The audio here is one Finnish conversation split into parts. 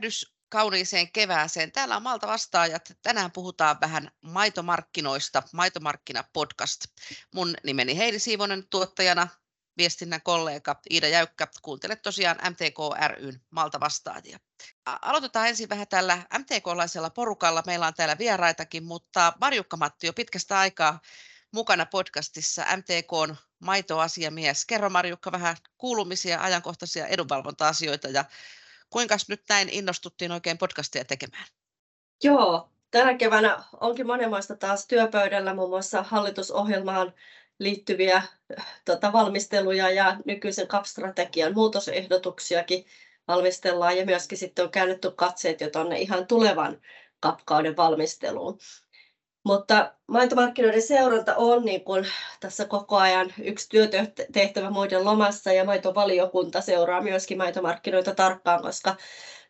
tervehdys kauniiseen kevääseen. Täällä on Malta vastaajat. Tänään puhutaan vähän maitomarkkinoista, Maitomarkkina-podcast. Mun nimeni Heidi Siivonen tuottajana, viestinnän kollega Iida Jäykkä. Kuuntelet tosiaan MTK ryn Malta vastaajia. Aloitetaan ensin vähän tällä MTK-laisella porukalla. Meillä on täällä vieraitakin, mutta Marjukka Matti jo pitkästä aikaa mukana podcastissa MTKn maitoasiamies. Kerro Marjukka vähän kuulumisia, ajankohtaisia edunvalvonta-asioita ja kuinka nyt näin innostuttiin oikein podcastia tekemään? Joo, tänä keväänä onkin monenmoista taas työpöydällä muun muassa hallitusohjelmaan liittyviä tota, valmisteluja ja nykyisen CAP-strategian muutosehdotuksiakin valmistellaan ja myöskin sitten on käännetty katseet jo tuonne ihan tulevan CAP-kauden valmisteluun. Mutta maitomarkkinoiden seuranta on niin kuin tässä koko ajan yksi työtehtävä muiden lomassa ja maitovaliokunta seuraa myöskin maitomarkkinoita tarkkaan, koska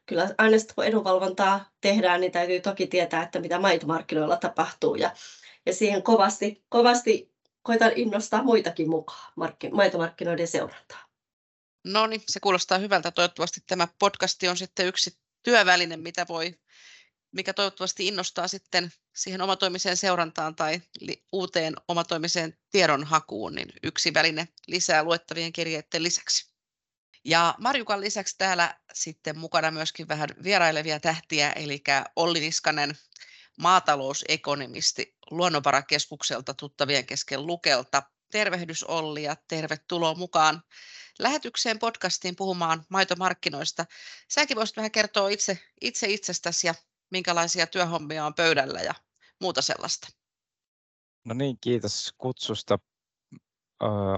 kyllä aina sitten kun edunvalvontaa tehdään, niin täytyy toki tietää, että mitä maitomarkkinoilla tapahtuu ja, ja siihen kovasti, kovasti koitan innostaa muitakin mukaan maitomarkkinoiden seurantaa. No niin, se kuulostaa hyvältä. Toivottavasti tämä podcasti on sitten yksi työväline, mitä voi mikä toivottavasti innostaa sitten siihen omatoimiseen seurantaan tai uuteen omatoimiseen tiedonhakuun, niin yksi väline lisää luettavien kirjeiden lisäksi. Ja Marjukan lisäksi täällä sitten mukana myöskin vähän vierailevia tähtiä, eli Olli Niskanen, maatalousekonomisti Luonnonvarakeskukselta tuttavien kesken Lukelta. Tervehdys Olli ja tervetuloa mukaan lähetykseen podcastiin puhumaan maitomarkkinoista. Säkin voisit vähän kertoa itse, itse itsestäsi ja minkälaisia työhommia on pöydällä ja muuta sellaista. No niin, kiitos kutsusta.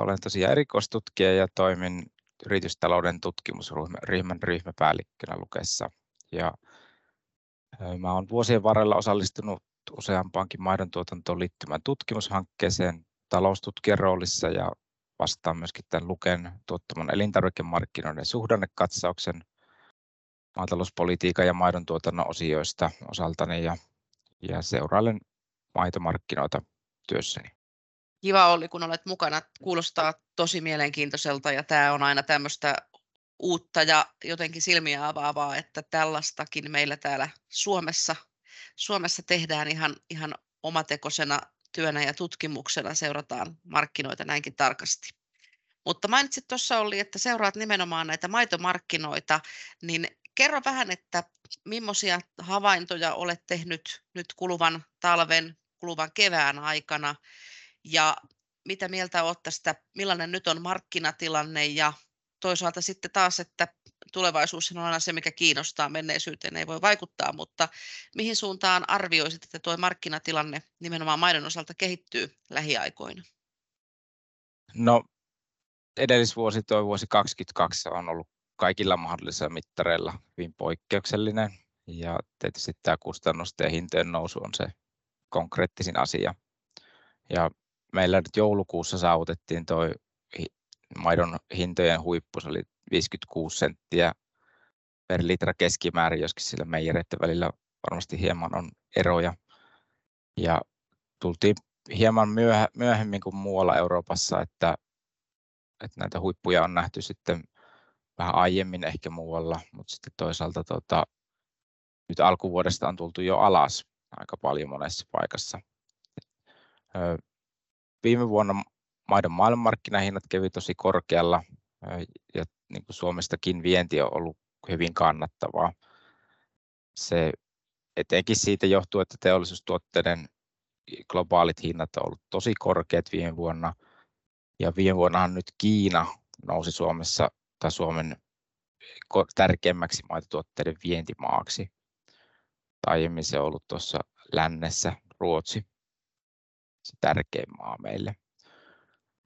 Olen tosiaan erikoistutkija ja toimin yritystalouden tutkimusryhmän ryhmäpäällikkönä Lukessa. Ja mä olen vuosien varrella osallistunut useampaankin maidon tuotantoon liittymään tutkimushankkeeseen taloustutkijan roolissa ja vastaan myöskin tämän Luken tuottaman elintarvikemarkkinoiden suhdannekatsauksen maatalouspolitiikan ja maidon tuotannon osioista osaltani ja, ja seurailen maitomarkkinoita työssäni. Kiva oli, kun olet mukana. Kuulostaa tosi mielenkiintoiselta ja tämä on aina tämmöistä uutta ja jotenkin silmiä avaavaa, että tällaistakin meillä täällä Suomessa, Suomessa tehdään ihan, ihan omatekoisena työnä ja tutkimuksena, seurataan markkinoita näinkin tarkasti. Mutta mainitsit tuossa Olli, että seuraat nimenomaan näitä maitomarkkinoita, niin kerro vähän, että millaisia havaintoja olet tehnyt nyt kuluvan talven, kuluvan kevään aikana? Ja mitä mieltä olet tästä, millainen nyt on markkinatilanne? Ja toisaalta sitten taas, että tulevaisuus on aina se, mikä kiinnostaa, menneisyyteen ei voi vaikuttaa, mutta mihin suuntaan arvioisit, että tuo markkinatilanne nimenomaan maidon osalta kehittyy lähiaikoina? No edellisvuosi, tuo vuosi 2022 on ollut kaikilla mahdollisilla mittareilla hyvin poikkeuksellinen. Ja tietysti tämä kustannusten ja hintojen nousu on se konkreettisin asia. Ja meillä nyt joulukuussa saavutettiin tuo maidon hintojen huippu, se oli 56 senttiä per litra keskimäärin, joskin sillä meijereiden välillä varmasti hieman on eroja. Ja tultiin hieman myöhemmin kuin muualla Euroopassa, että, että näitä huippuja on nähty sitten vähän aiemmin ehkä muualla, mutta sitten toisaalta tota, nyt alkuvuodesta on tultu jo alas aika paljon monessa paikassa. Viime vuonna maidon maailmanmarkkinahinnat kävi tosi korkealla ja niin kuin Suomestakin vienti on ollut hyvin kannattavaa. Se etenkin siitä johtuu, että teollisuustuotteiden globaalit hinnat ovat olleet tosi korkeat viime vuonna. Ja viime vuonnahan nyt Kiina nousi Suomessa tai Suomen tärkeimmäksi maitotuotteiden vientimaaksi. Aiemmin se on ollut tuossa lännessä Ruotsi, se tärkein maa meille.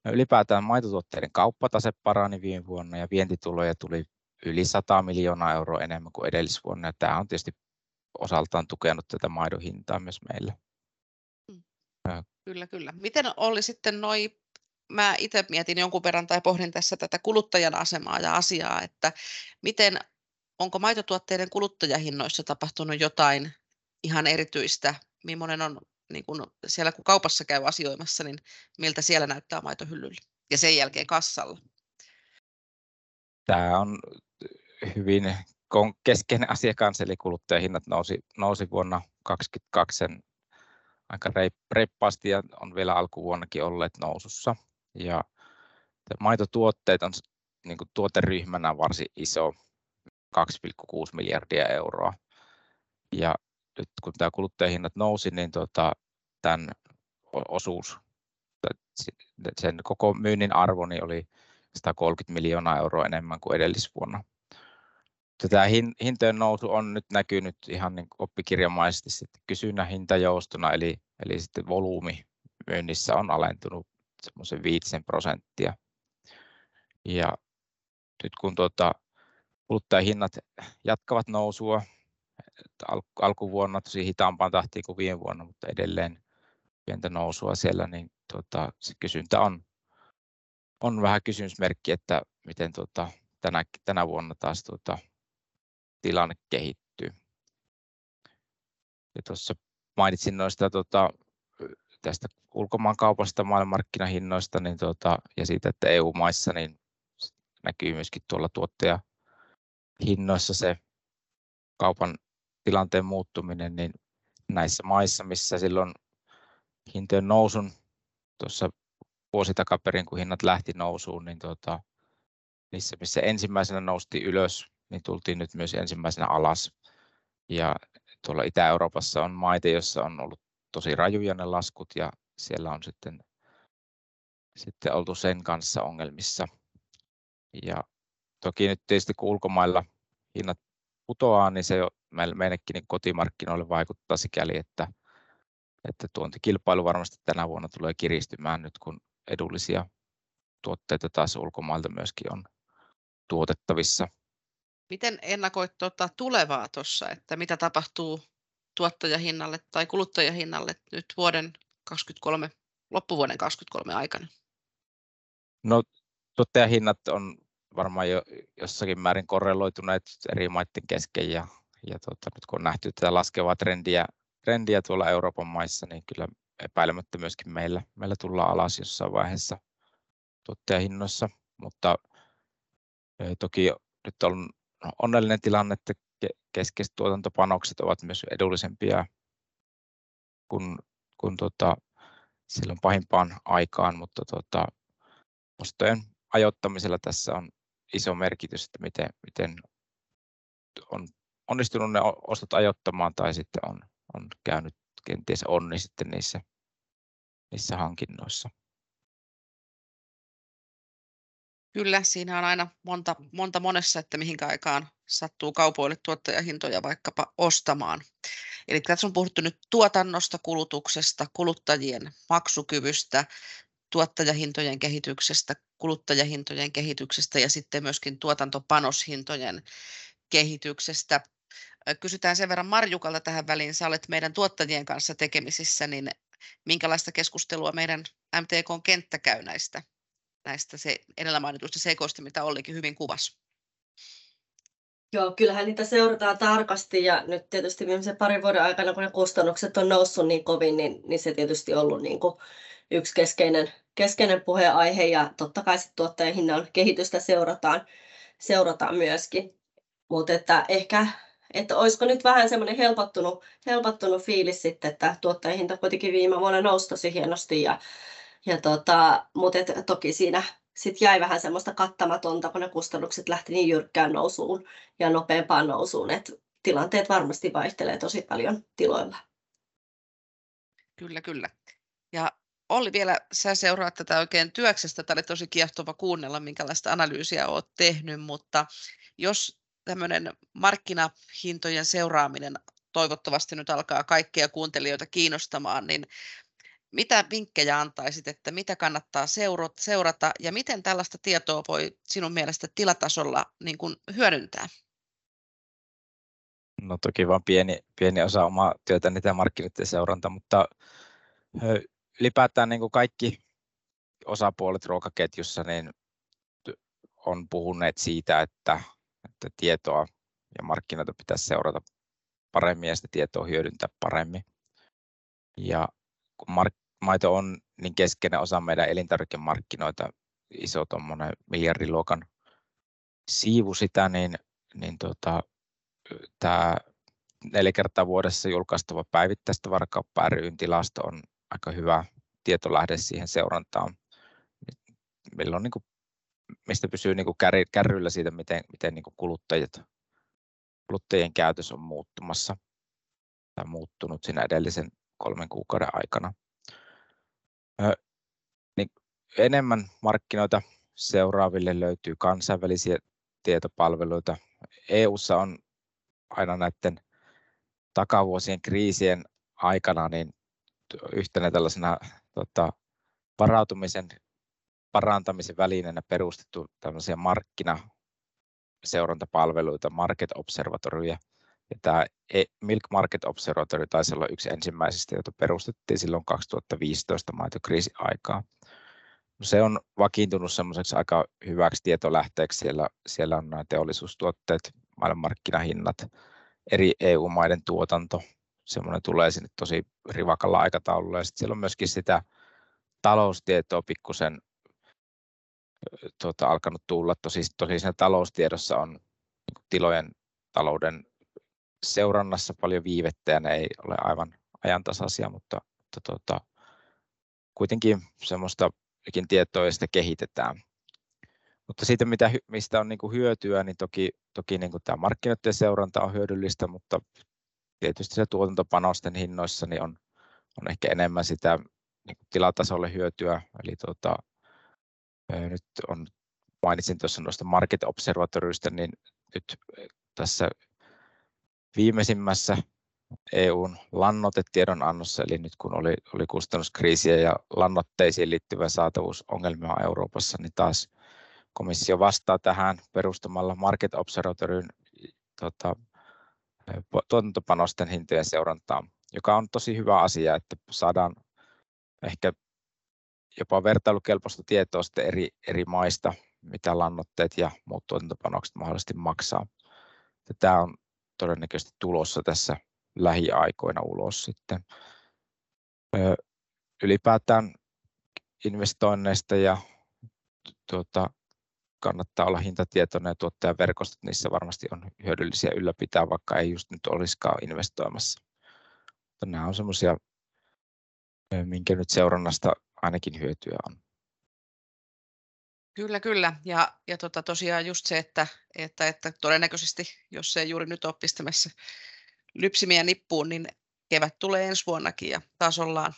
No ylipäätään maitotuotteiden kauppatase parani viime vuonna ja vientituloja tuli yli 100 miljoonaa euroa enemmän kuin edellisvuonna. Ja tämä on tietysti osaltaan tukenut tätä maidon hintaa myös meille. Mm. Kyllä, kyllä. Miten oli sitten noin mä itse mietin jonkun verran tai pohdin tässä tätä kuluttajan asemaa ja asiaa, että miten, onko maitotuotteiden kuluttajahinnoissa tapahtunut jotain ihan erityistä, millainen on niin kun siellä kun kaupassa käy asioimassa, niin miltä siellä näyttää maitohyllyllä ja sen jälkeen kassalla? Tämä on hyvin keskeinen asia kanssa, eli kuluttajahinnat nousi, nousi vuonna 2022 sen aika reippaasti ja on vielä alkuvuonnakin olleet nousussa. Ja maitotuotteet on niin kuin tuoteryhmänä varsin iso, 2,6 miljardia euroa. Ja nyt kun tämä kuluttajahinnat nousi, niin tota, tämän osuus, sen koko myynnin arvo niin oli 130 miljoonaa euroa enemmän kuin edellisvuonna. Tämä hintojen nousu on nyt näkynyt ihan niin oppikirjamaisesti kysynnän hintajoustona, eli, eli sitten volyymi myynnissä on alentunut semmoisen 5 prosenttia. Ja nyt kun tuota, kuluttajahinnat jatkavat nousua, al- alkuvuonna tosi hitaampaan tahtiin kuin viime vuonna, mutta edelleen pientä nousua siellä, niin tuota, se kysyntä on, on vähän kysymysmerkki, että miten tuota, tänä, tänä vuonna taas tuota, tilanne kehittyy. Ja tuossa mainitsin noista tuota, tästä ulkomaankaupasta, maailmanmarkkinahinnoista niin tuota, ja siitä, että EU-maissa niin näkyy myöskin tuolla tuottajahinnoissa se kaupan tilanteen muuttuminen, niin näissä maissa, missä silloin hintojen nousun tuossa vuosi takaperin, kun hinnat lähti nousuun, niin tuota, niissä, missä ensimmäisenä nousti ylös, niin tultiin nyt myös ensimmäisenä alas. Ja tuolla Itä-Euroopassa on maita, joissa on ollut tosi rajuja ne laskut ja siellä on sitten, sitten oltu sen kanssa ongelmissa. Ja toki nyt tietysti kun ulkomailla hinnat putoaa, niin se meillekin niin kotimarkkinoille vaikuttaa sikäli, että, että tuontikilpailu varmasti tänä vuonna tulee kiristymään nyt, kun edullisia tuotteita taas ulkomailta myöskin on tuotettavissa. Miten ennakoit tuota tulevaa tuossa, että mitä tapahtuu tuottajahinnalle tai kuluttajahinnalle nyt vuoden 2023, loppuvuoden 2023 aikana? No tuottajahinnat on varmaan jo jossakin määrin korreloituneet eri maiden kesken ja, ja tota, nyt kun on nähty tätä laskevaa trendiä, trendiä tuolla Euroopan maissa, niin kyllä epäilemättä myöskin meillä, meillä tullaan alas jossain vaiheessa tuottajahinnoissa, mutta toki nyt on onnellinen tilanne, että keskeiset tuotantopanokset ovat myös edullisempia kuin, kuin tuota, silloin pahimpaan aikaan, mutta tuota, ostojen ajoittamisella tässä on iso merkitys, että miten, miten on onnistunut ne ostot ajoittamaan tai sitten on, on käynyt kenties onni sitten niissä, niissä hankinnoissa. Kyllä, siinä on aina monta, monta monessa, että mihinkä aikaan sattuu kaupoille tuottajahintoja vaikkapa ostamaan. Eli tässä on puhuttu nyt tuotannosta, kulutuksesta, kuluttajien maksukyvystä, tuottajahintojen kehityksestä, kuluttajahintojen kehityksestä ja sitten myöskin tuotantopanoshintojen kehityksestä. Kysytään sen verran Marjukalta tähän väliin. Sä olet meidän tuottajien kanssa tekemisissä, niin minkälaista keskustelua meidän MTK-kenttä käy näistä näistä se edellä mainituista seikoista, mitä Ollikin hyvin kuvasi. Joo, kyllähän niitä seurataan tarkasti ja nyt tietysti viimeisen parin vuoden aikana, kun ne kustannukset on noussut niin kovin, niin, niin se tietysti ollut niin kuin yksi keskeinen, keskeinen puheenaihe ja totta kai sitten tuottajien hinnan kehitystä seurataan, seurataan myöskin. Mutta että ehkä, että olisiko nyt vähän semmoinen helpottunut, helpottunut fiilis sitten, että tuottajien hinta kuitenkin viime vuonna nousi tosi hienosti ja ja tota, mutta et, toki siinä sit jäi vähän semmoista kattamatonta, kun ne kustannukset lähti niin jyrkkään nousuun ja nopeampaan nousuun, että tilanteet varmasti vaihtelee tosi paljon tiloilla. Kyllä, kyllä. Ja Olli, vielä sä seuraat tätä oikein työksestä. Tämä oli tosi kiehtova kuunnella, minkälaista analyysiä olet tehnyt, mutta jos tämmöinen markkinahintojen seuraaminen toivottavasti nyt alkaa kaikkia kuuntelijoita kiinnostamaan, niin mitä vinkkejä antaisit, että mitä kannattaa seurata ja miten tällaista tietoa voi sinun mielestä tilatasolla niin kuin hyödyntää? No toki vain pieni, pieni osa omaa työtäni tämä markkinoiden seuranta, mutta ylipäätään niin kuin kaikki osapuolet ruokaketjussa niin on puhuneet siitä, että, että tietoa ja markkinoita pitäisi seurata paremmin ja sitä tietoa hyödyntää paremmin. Ja kun mark- maito on niin keskeinen osa meidän elintarvikemarkkinoita, iso tuommoinen miljardiluokan siivu sitä, niin, niin tota, tämä neljä kertaa vuodessa julkaistava päivittäistavarakauppa ryn tilasto on aika hyvä tietolähde siihen seurantaan. On niin kuin, mistä pysyy niin kuin kärryillä siitä, miten, miten niin kuin kuluttajat, kuluttajien käytös on muuttumassa tai muuttunut siinä edellisen kolmen kuukauden aikana. Niin enemmän markkinoita seuraaville löytyy kansainvälisiä tietopalveluita. EU:ssa on aina näiden takavuosien kriisien aikana niin yhtenä tällaisena tota, varautumisen parantamisen välineenä perustettu tällaisia markkinaseurantapalveluita, Market Observatoryja. Ja tämä e- Milk Market Observatory taisi olla yksi ensimmäisistä, jota perustettiin silloin 2015 maitokriisin aikaa. No se on vakiintunut semmoiseksi aika hyväksi tietolähteeksi. Siellä, siellä on nämä teollisuustuotteet, maailmanmarkkinahinnat, eri EU-maiden tuotanto, semmoinen tulee sinne tosi rivakalla aikataululla. Ja sitten siellä on myöskin sitä taloustietoa pikkusen tuota, alkanut tulla. Tosi, tosi siinä taloustiedossa on tilojen talouden seurannassa paljon viivettä ja ne ei ole aivan ajantasaisia, mutta, mutta tuota, kuitenkin semmoista tietoa sitä kehitetään. Mutta siitä, mitä, mistä on niin kuin hyötyä, niin toki, toki niin kuin tämä markkinoiden seuranta on hyödyllistä, mutta tietysti se tuotantopanosten hinnoissa niin on, on ehkä enemmän sitä niin kuin tilatasolle hyötyä. Eli tuota, nyt on, mainitsin tuossa noista market observatoryista, niin nyt tässä viimeisimmässä EUn lannoitetiedonannossa, eli nyt kun oli, oli kustannuskriisiä ja lannoitteisiin liittyvä saatavuusongelmia Euroopassa, niin taas komissio vastaa tähän perustamalla Market Observatoryn tota, tuotantopanosten hintojen seurantaan, joka on tosi hyvä asia, että saadaan ehkä jopa vertailukelpoista tietoa eri, eri maista, mitä lannoitteet ja muut tuotantopanokset mahdollisesti maksaa. Tämä on todennäköisesti tulossa tässä lähiaikoina ulos sitten. Ylipäätään investoinneista ja tuota, kannattaa olla hintatietoinen ja tuottajaverkostot, niissä varmasti on hyödyllisiä ylläpitää, vaikka ei just nyt olisikaan investoimassa. Mutta nämä on semmoisia, minkä nyt seurannasta ainakin hyötyä on. Kyllä, kyllä. Ja, ja tota, tosiaan just se, että, että, että todennäköisesti, jos se ei juuri nyt ole pistämässä lypsimiä nippuun, niin kevät tulee ensi vuonnakin ja taas ollaan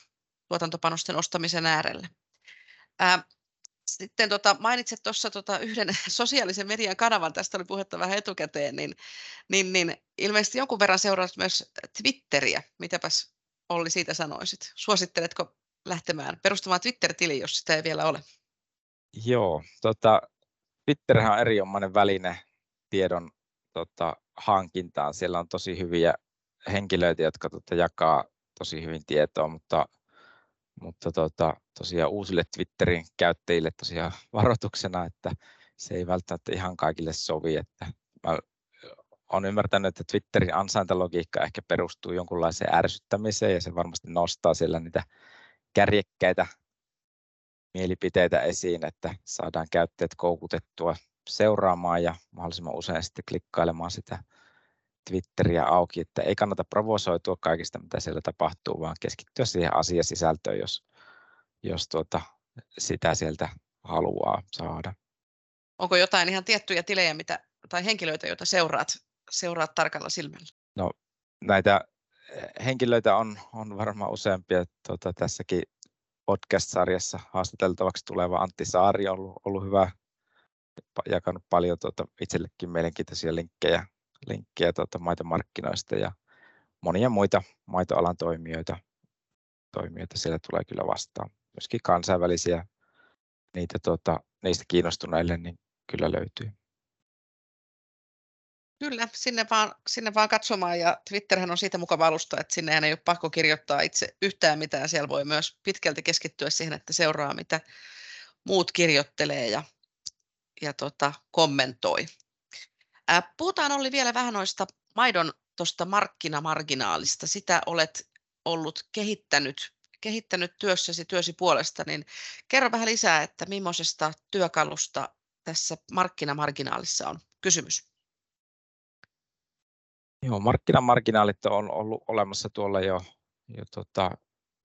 tuotantopanosten ostamisen äärellä. Ää, sitten tota, mainitsit tuossa tota yhden sosiaalisen median kanavan, tästä oli puhetta vähän etukäteen, niin, niin, niin ilmeisesti jonkun verran seuraat myös Twitteriä. Mitäpäs Olli siitä sanoisit? Suositteletko lähtemään perustamaan Twitter-tili, jos sitä ei vielä ole? Joo, tota, Twitterhän on erinomainen väline tiedon tota, hankintaan. Siellä on tosi hyviä henkilöitä, jotka tota, jakaa tosi hyvin tietoa, mutta, mutta tota, tosiaan uusille Twitterin käyttäjille tosiaan varoituksena, että se ei välttämättä ihan kaikille sovi. Että mä olen ymmärtänyt, että Twitterin ansaintalogiikka ehkä perustuu jonkunlaiseen ärsyttämiseen ja se varmasti nostaa siellä niitä kärjekkäitä mielipiteitä esiin, että saadaan käyttäjät koukutettua seuraamaan ja mahdollisimman usein sitten klikkailemaan sitä Twitteriä auki, että ei kannata provosoitua kaikista, mitä siellä tapahtuu, vaan keskittyä siihen asiasisältöön, jos, jos tuota, sitä sieltä haluaa saada. Onko jotain ihan tiettyjä tilejä mitä, tai henkilöitä, joita seuraat, seuraat tarkalla silmällä? No, näitä eh, henkilöitä on, on varmaan useampia. Tuota, tässäkin podcast-sarjassa haastateltavaksi tuleva Antti Saari on ollut, ollut hyvä, jakanut paljon tuota, itsellekin mielenkiintoisia linkkejä, linkkejä tuota, maitomarkkinoista ja monia muita maitoalan toimijoita, toimijoita siellä tulee kyllä vastaan. Myöskin kansainvälisiä, niitä, tuota, niistä kiinnostuneille niin kyllä löytyy. Kyllä, sinne vaan, sinne vaan katsomaan ja Twitterhän on siitä mukava alusta, että sinne ei ole pakko kirjoittaa itse yhtään mitään. Siellä voi myös pitkälti keskittyä siihen, että seuraa mitä muut kirjoittelee ja, ja tota, kommentoi. Ää, puhutaan Olli vielä vähän noista maidon tuosta markkinamarginaalista. Sitä olet ollut kehittänyt, kehittänyt työssäsi, työsi puolesta, niin kerro vähän lisää, että millaisesta työkalusta tässä markkinamarginaalissa on kysymys. Joo, markkinamarginaalit on ollut olemassa tuolla jo, jo tota,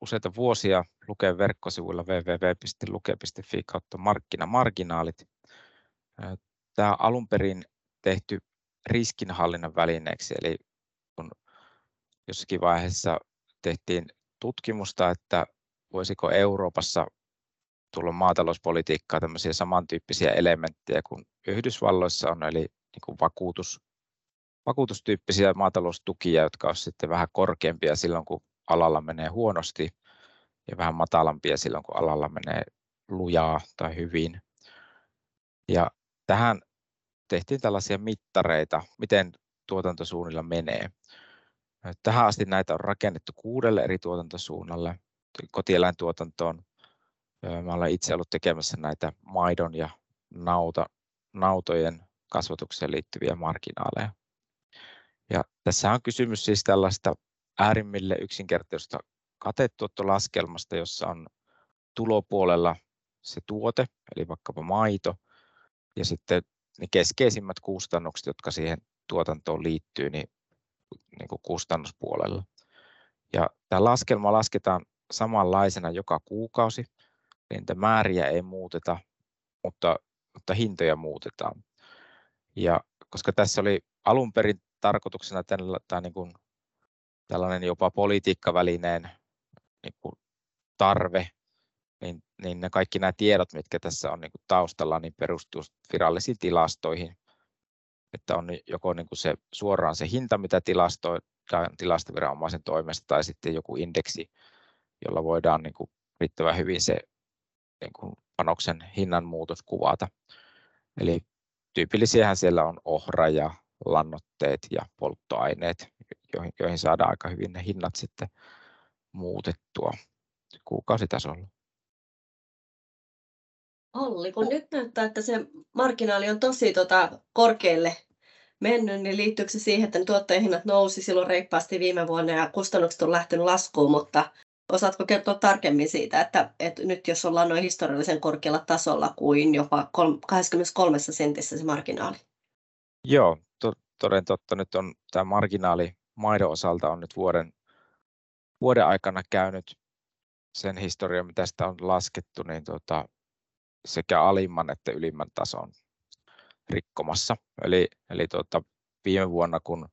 useita vuosia Luken verkkosivuilla www.luke.fi kautta markkinamarginaalit. Tämä alun perin tehty riskinhallinnan välineeksi, eli kun jossakin vaiheessa tehtiin tutkimusta, että voisiko Euroopassa tulla maatalouspolitiikkaa tämmöisiä samantyyppisiä elementtejä kuin Yhdysvalloissa on, eli niin kuin vakuutus, vakuutustyyppisiä maataloustukia, jotka ovat sitten vähän korkeampia silloin, kun alalla menee huonosti ja vähän matalampia silloin, kun alalla menee lujaa tai hyvin. Ja tähän tehtiin tällaisia mittareita, miten tuotantosuunnilla menee. Tähän asti näitä on rakennettu kuudelle eri tuotantosuunnalle. Kotieläintuotantoon. Mä olen itse ollut tekemässä näitä maidon ja nauta, nautojen kasvatukseen liittyviä marginaaleja. Ja tässä on kysymys siis tällaista äärimmille yksinkertaisesta katetuottolaskelmasta, jossa on tulopuolella se tuote, eli vaikkapa maito, ja sitten ne keskeisimmät kustannukset, jotka siihen tuotantoon liittyy, niin, niin kuin kustannuspuolella. Ja tämä laskelma lasketaan samanlaisena joka kuukausi, niin määriä ei muuteta, mutta, mutta hintoja muutetaan. Ja koska tässä oli alun perin tarkoituksena tällä, tai niin kuin tällainen jopa politiikkavälineen niin kuin tarve, niin, niin ne kaikki nämä tiedot, mitkä tässä on niin kuin taustalla, niin perustuu virallisiin tilastoihin. Että on joko niin kuin se, suoraan se hinta, mitä tilastoidaan tilastoviranomaisen toimesta, tai sitten joku indeksi, jolla voidaan niin kuin riittävän hyvin se niin kuin panoksen hinnan muutos kuvata. Eli tyypillisiähän siellä on ohra ja lannoitteet ja polttoaineet, joihin, joihin saadaan aika hyvin ne hinnat sitten muutettua kuukausitasolla. Olli, kun nyt näyttää, että se marginaali on tosi tota, korkealle mennyt, niin liittyykö se siihen, että tuottajahinnat nousi silloin reippaasti viime vuonna ja kustannukset on lähtenyt laskuun, mutta osaatko kertoa tarkemmin siitä, että, että nyt jos ollaan noin historiallisen korkealla tasolla kuin jopa 23 sentissä se marginaali? Joo, to, toden totta. Nyt on tämä marginaali maidon osalta on nyt vuoden, vuoden aikana käynyt sen historian, mitä sitä on laskettu, niin tuota, sekä alimman että ylimmän tason rikkomassa. Eli, eli tuota, viime vuonna, kun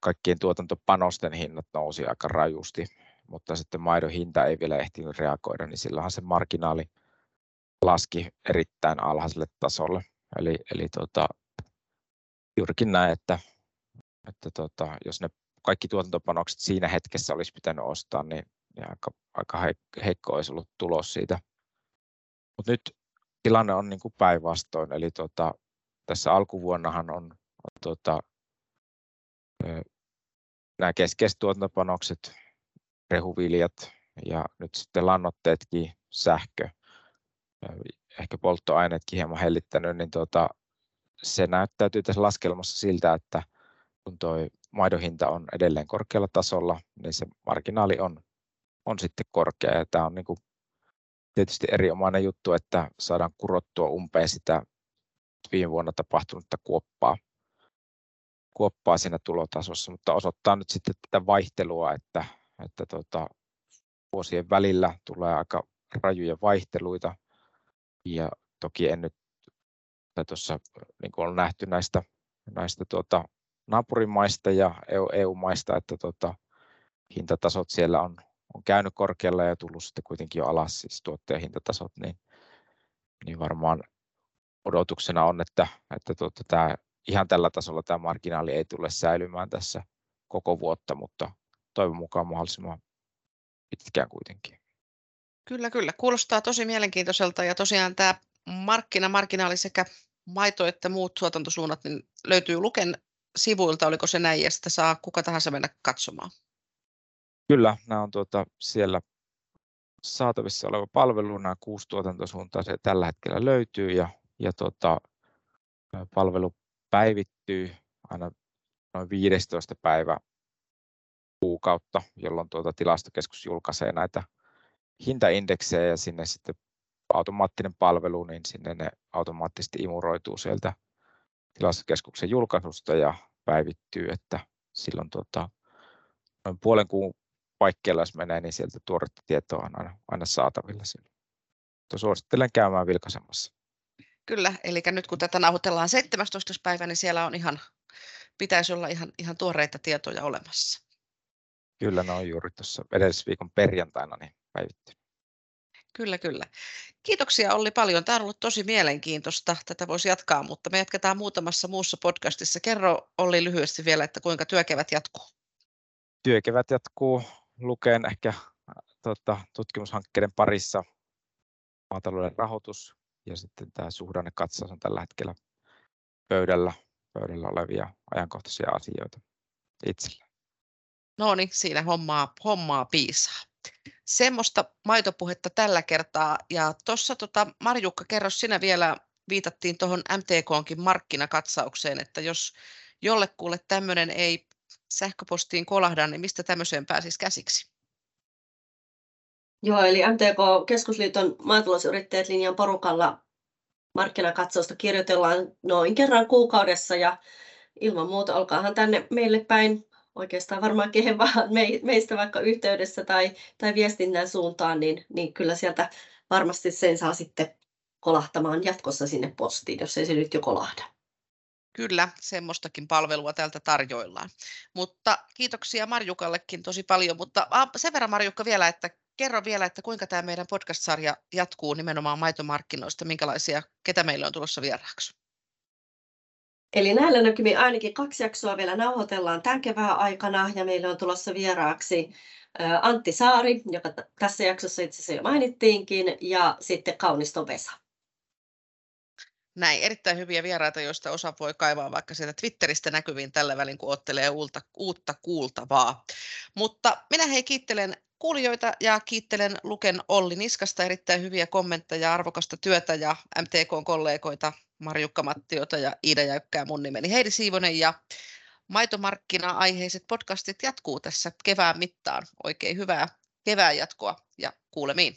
kaikkien tuotantopanosten hinnat nousi aika rajusti, mutta sitten maidon hinta ei vielä ehtinyt reagoida, niin silloinhan se marginaali laski erittäin alhaiselle tasolle. Eli, eli tuota, juurikin näin, että, että tuota, jos ne kaikki tuotantopanokset siinä hetkessä olisi pitänyt ostaa, niin, niin aika, aika heikko olisi ollut tulos siitä. Mutta nyt tilanne on niin kuin päinvastoin, eli tota, tässä alkuvuonnahan on, on tota, nämä keskeiset tuotantopanokset, rehuviljat ja nyt sitten lannoitteetkin, sähkö, ehkä polttoaineetkin hieman hellittänyt, niin tota, se näyttäytyy tässä laskelmassa siltä, että kun tuo maidon hinta on edelleen korkealla tasolla, niin se marginaali on, on sitten korkea. Ja tämä on niin kuin tietysti erinomainen juttu, että saadaan kurottua umpeen sitä viime vuonna tapahtunutta kuoppaa, kuoppaa siinä tulotasossa, mutta osoittaa nyt sitten tätä vaihtelua, että, että tota, vuosien välillä tulee aika rajuja vaihteluita. Ja toki en nyt tuossa niin kuin on nähty näistä, näistä tuota, naapurimaista ja EU-maista, että tuota, hintatasot siellä on on käynyt korkealla ja tullut sitten kuitenkin jo alas siis tuotteen hintatasot, niin, niin varmaan odotuksena on, että, että tuota, tämä, ihan tällä tasolla tämä marginaali ei tule säilymään tässä koko vuotta, mutta toivon mukaan mahdollisimman pitkään kuitenkin. Kyllä, kyllä. Kuulostaa tosi mielenkiintoiselta ja tosiaan tämä markkina, marginaali sekä maito että muut tuotantosuunnat niin löytyy Luken sivuilta, oliko se näin, ja sitä saa kuka tahansa mennä katsomaan. Kyllä, nämä on tuota, siellä saatavissa oleva palvelu, nämä kuusi tuotantosuuntaa se tällä hetkellä löytyy ja, ja tuota, palvelu päivittyy aina noin 15 päivä kuukautta, jolloin tuota tilastokeskus julkaisee näitä hintaindeksejä ja sinne sitten automaattinen palvelu, niin sinne ne automaattisesti imuroituu sieltä tilastokeskuksen julkaisusta ja päivittyy, että silloin tuota, noin puolen kuun paikkeilla, jos menee, niin sieltä tuoretta tietoa on aina, aina saatavilla. Silloin. Suosittelen käymään vilkaisemassa. Kyllä, eli nyt kun tätä nauhoitellaan 17. päivä, niin siellä on ihan, pitäisi olla ihan, ihan tuoreita tietoja olemassa. Kyllä, ne on juuri tuossa edellisviikon perjantaina niin päivitty. Kyllä, kyllä. Kiitoksia Olli paljon. Tämä on ollut tosi mielenkiintoista. Tätä voisi jatkaa, mutta me jatketaan muutamassa muussa podcastissa. Kerro Olli lyhyesti vielä, että kuinka työkevät jatkuu. Työkevät jatkuu lukeen ehkä tota, tutkimushankkeiden parissa maatalouden rahoitus ja sitten tämä suhdannekatsaus on tällä hetkellä pöydällä, pöydällä olevia ajankohtaisia asioita itsellä. No niin, siinä hommaa, hommaa piisaa. Semmoista maitopuhetta tällä kertaa. Ja tuossa tota, Marjukka, kerro sinä vielä, viitattiin tuohon MTKonkin markkinakatsaukseen, että jos jollekulle tämmöinen ei sähköpostiin kolahda, niin mistä tämmöiseen pääsisi käsiksi? Joo, eli MTK Keskusliiton maatalousyrittäjät linjan porukalla markkinakatsausta kirjoitellaan noin kerran kuukaudessa ja ilman muuta olkaahan tänne meille päin oikeastaan varmaan kehen vaan meistä vaikka yhteydessä tai, tai viestinnän suuntaan, niin, niin kyllä sieltä varmasti sen saa sitten kolahtamaan jatkossa sinne postiin, jos ei se nyt jo kolahda. Kyllä, semmoistakin palvelua täältä tarjoillaan. Mutta kiitoksia Marjukallekin tosi paljon, mutta sen verran Marjukka vielä, että kerro vielä, että kuinka tämä meidän podcast-sarja jatkuu nimenomaan maitomarkkinoista, minkälaisia, ketä meillä on tulossa vieraaksi? Eli näillä näkymin ainakin kaksi jaksoa vielä nauhoitellaan tämän kevään aikana ja meillä on tulossa vieraaksi Antti Saari, joka tässä jaksossa itse asiassa jo mainittiinkin, ja sitten Kauniston Vesa. Näin, erittäin hyviä vieraita, joista osa voi kaivaa vaikka sieltä Twitteristä näkyviin tällä välin, kun ottelee uutta, uutta kuultavaa. Mutta minä hei kiittelen kuulijoita ja kiittelen Luken Olli Niskasta erittäin hyviä kommentteja, arvokasta työtä ja MTK-kollegoita Marjukka Mattiota ja Iida Jäykkää mun nimeni Heidi Siivonen ja maitomarkkina-aiheiset podcastit jatkuu tässä kevään mittaan. Oikein hyvää kevään jatkoa ja kuulemiin.